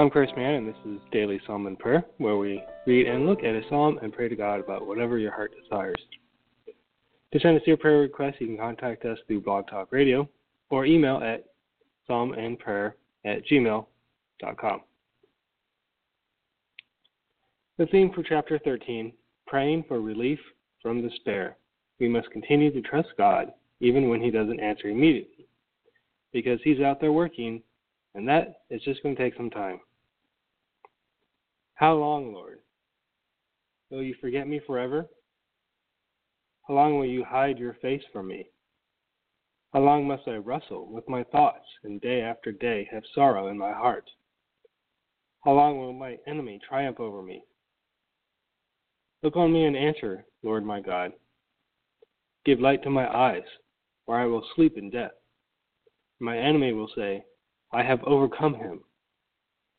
I'm Chris Mann, and this is Daily Psalm and Prayer, where we read and look at a psalm and pray to God about whatever your heart desires. To send us your prayer request, you can contact us through Blog Talk Radio or email at psalmandprayer at gmail.com. The theme for chapter 13 Praying for Relief from Despair. We must continue to trust God even when He doesn't answer immediately, because He's out there working, and that is just going to take some time. How long, Lord? Will you forget me forever? How long will you hide your face from me? How long must I wrestle with my thoughts and day after day have sorrow in my heart? How long will my enemy triumph over me? Look on me and answer, Lord my God. Give light to my eyes, or I will sleep in death. My enemy will say, I have overcome him,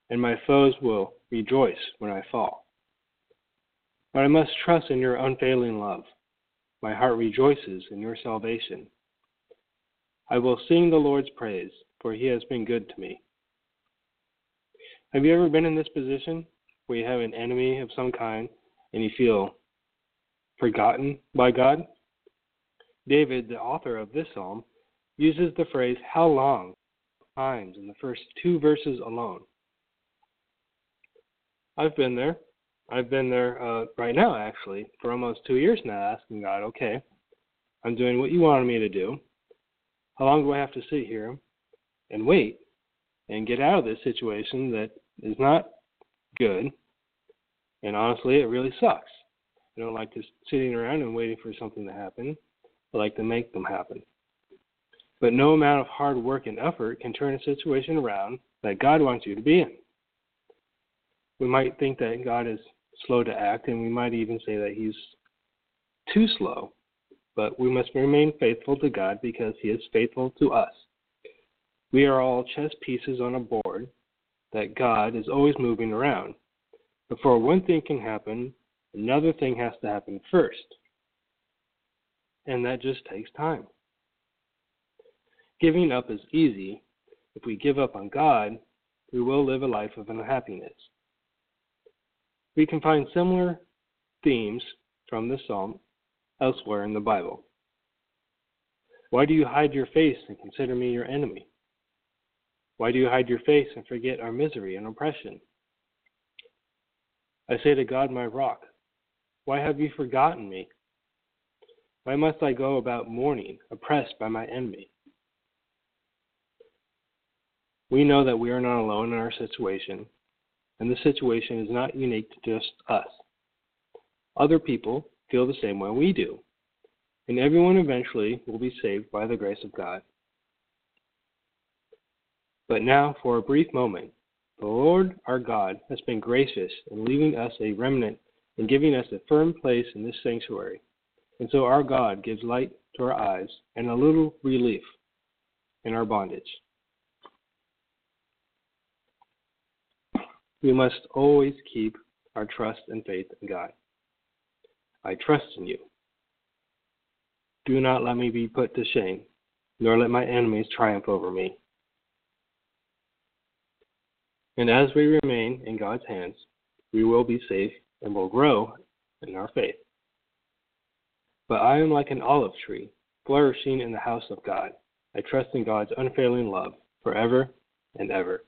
and my foes will rejoice when I fall. But I must trust in your unfailing love. My heart rejoices in your salvation. I will sing the Lord's praise, for he has been good to me. Have you ever been in this position where you have an enemy of some kind and you feel forgotten by God? David, the author of this psalm, uses the phrase how long times in the first two verses alone. I've been there. I've been there uh, right now, actually, for almost two years now, asking God, okay, I'm doing what you wanted me to do. How long do I have to sit here and wait and get out of this situation that is not good? And honestly, it really sucks. I don't like just sitting around and waiting for something to happen. I like to make them happen. But no amount of hard work and effort can turn a situation around that God wants you to be in we might think that God is slow to act, and we might even say that He's too slow. But we must remain faithful to God because He is faithful to us. We are all chess pieces on a board that God is always moving around. Before one thing can happen, another thing has to happen first. And that just takes time. Giving up is easy. If we give up on God, we will live a life of unhappiness. We can find similar themes from this psalm elsewhere in the Bible. Why do you hide your face and consider me your enemy? Why do you hide your face and forget our misery and oppression? I say to God, my rock, why have you forgotten me? Why must I go about mourning, oppressed by my enemy? We know that we are not alone in our situation, and the situation is not unique to just us. Other people feel the same way we do, and everyone eventually will be saved by the grace of God. But now, for a brief moment, the Lord our God has been gracious in leaving us a remnant and giving us a firm place in this sanctuary. And so our God gives light to our eyes and a little relief in our bondage. We must always keep our trust and faith in God. I trust in you. Do not let me be put to shame, nor let my enemies triumph over me. And as we remain in God's hands, we will be safe and will grow in our faith. But I am like an olive tree, flourishing in the house of God. I trust in God's unfailing love forever and ever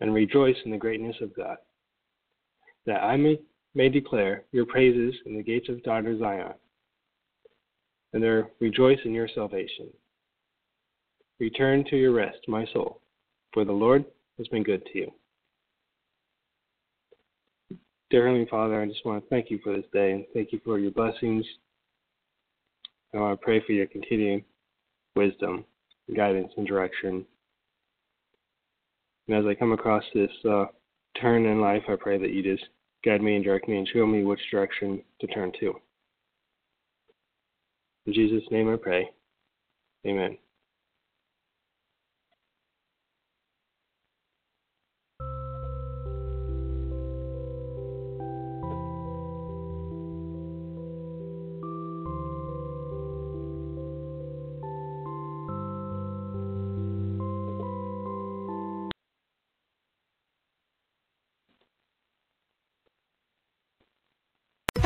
and rejoice in the greatness of God, that I may may declare your praises in the gates of daughter Zion, and there rejoice in your salvation. Return to your rest, my soul, for the Lord has been good to you. Dear Heavenly Father, I just want to thank you for this day and thank you for your blessings. I want to pray for your continuing wisdom, guidance, and direction. And as I come across this uh, turn in life, I pray that you just guide me and direct me and show me which direction to turn to. In Jesus' name I pray. Amen.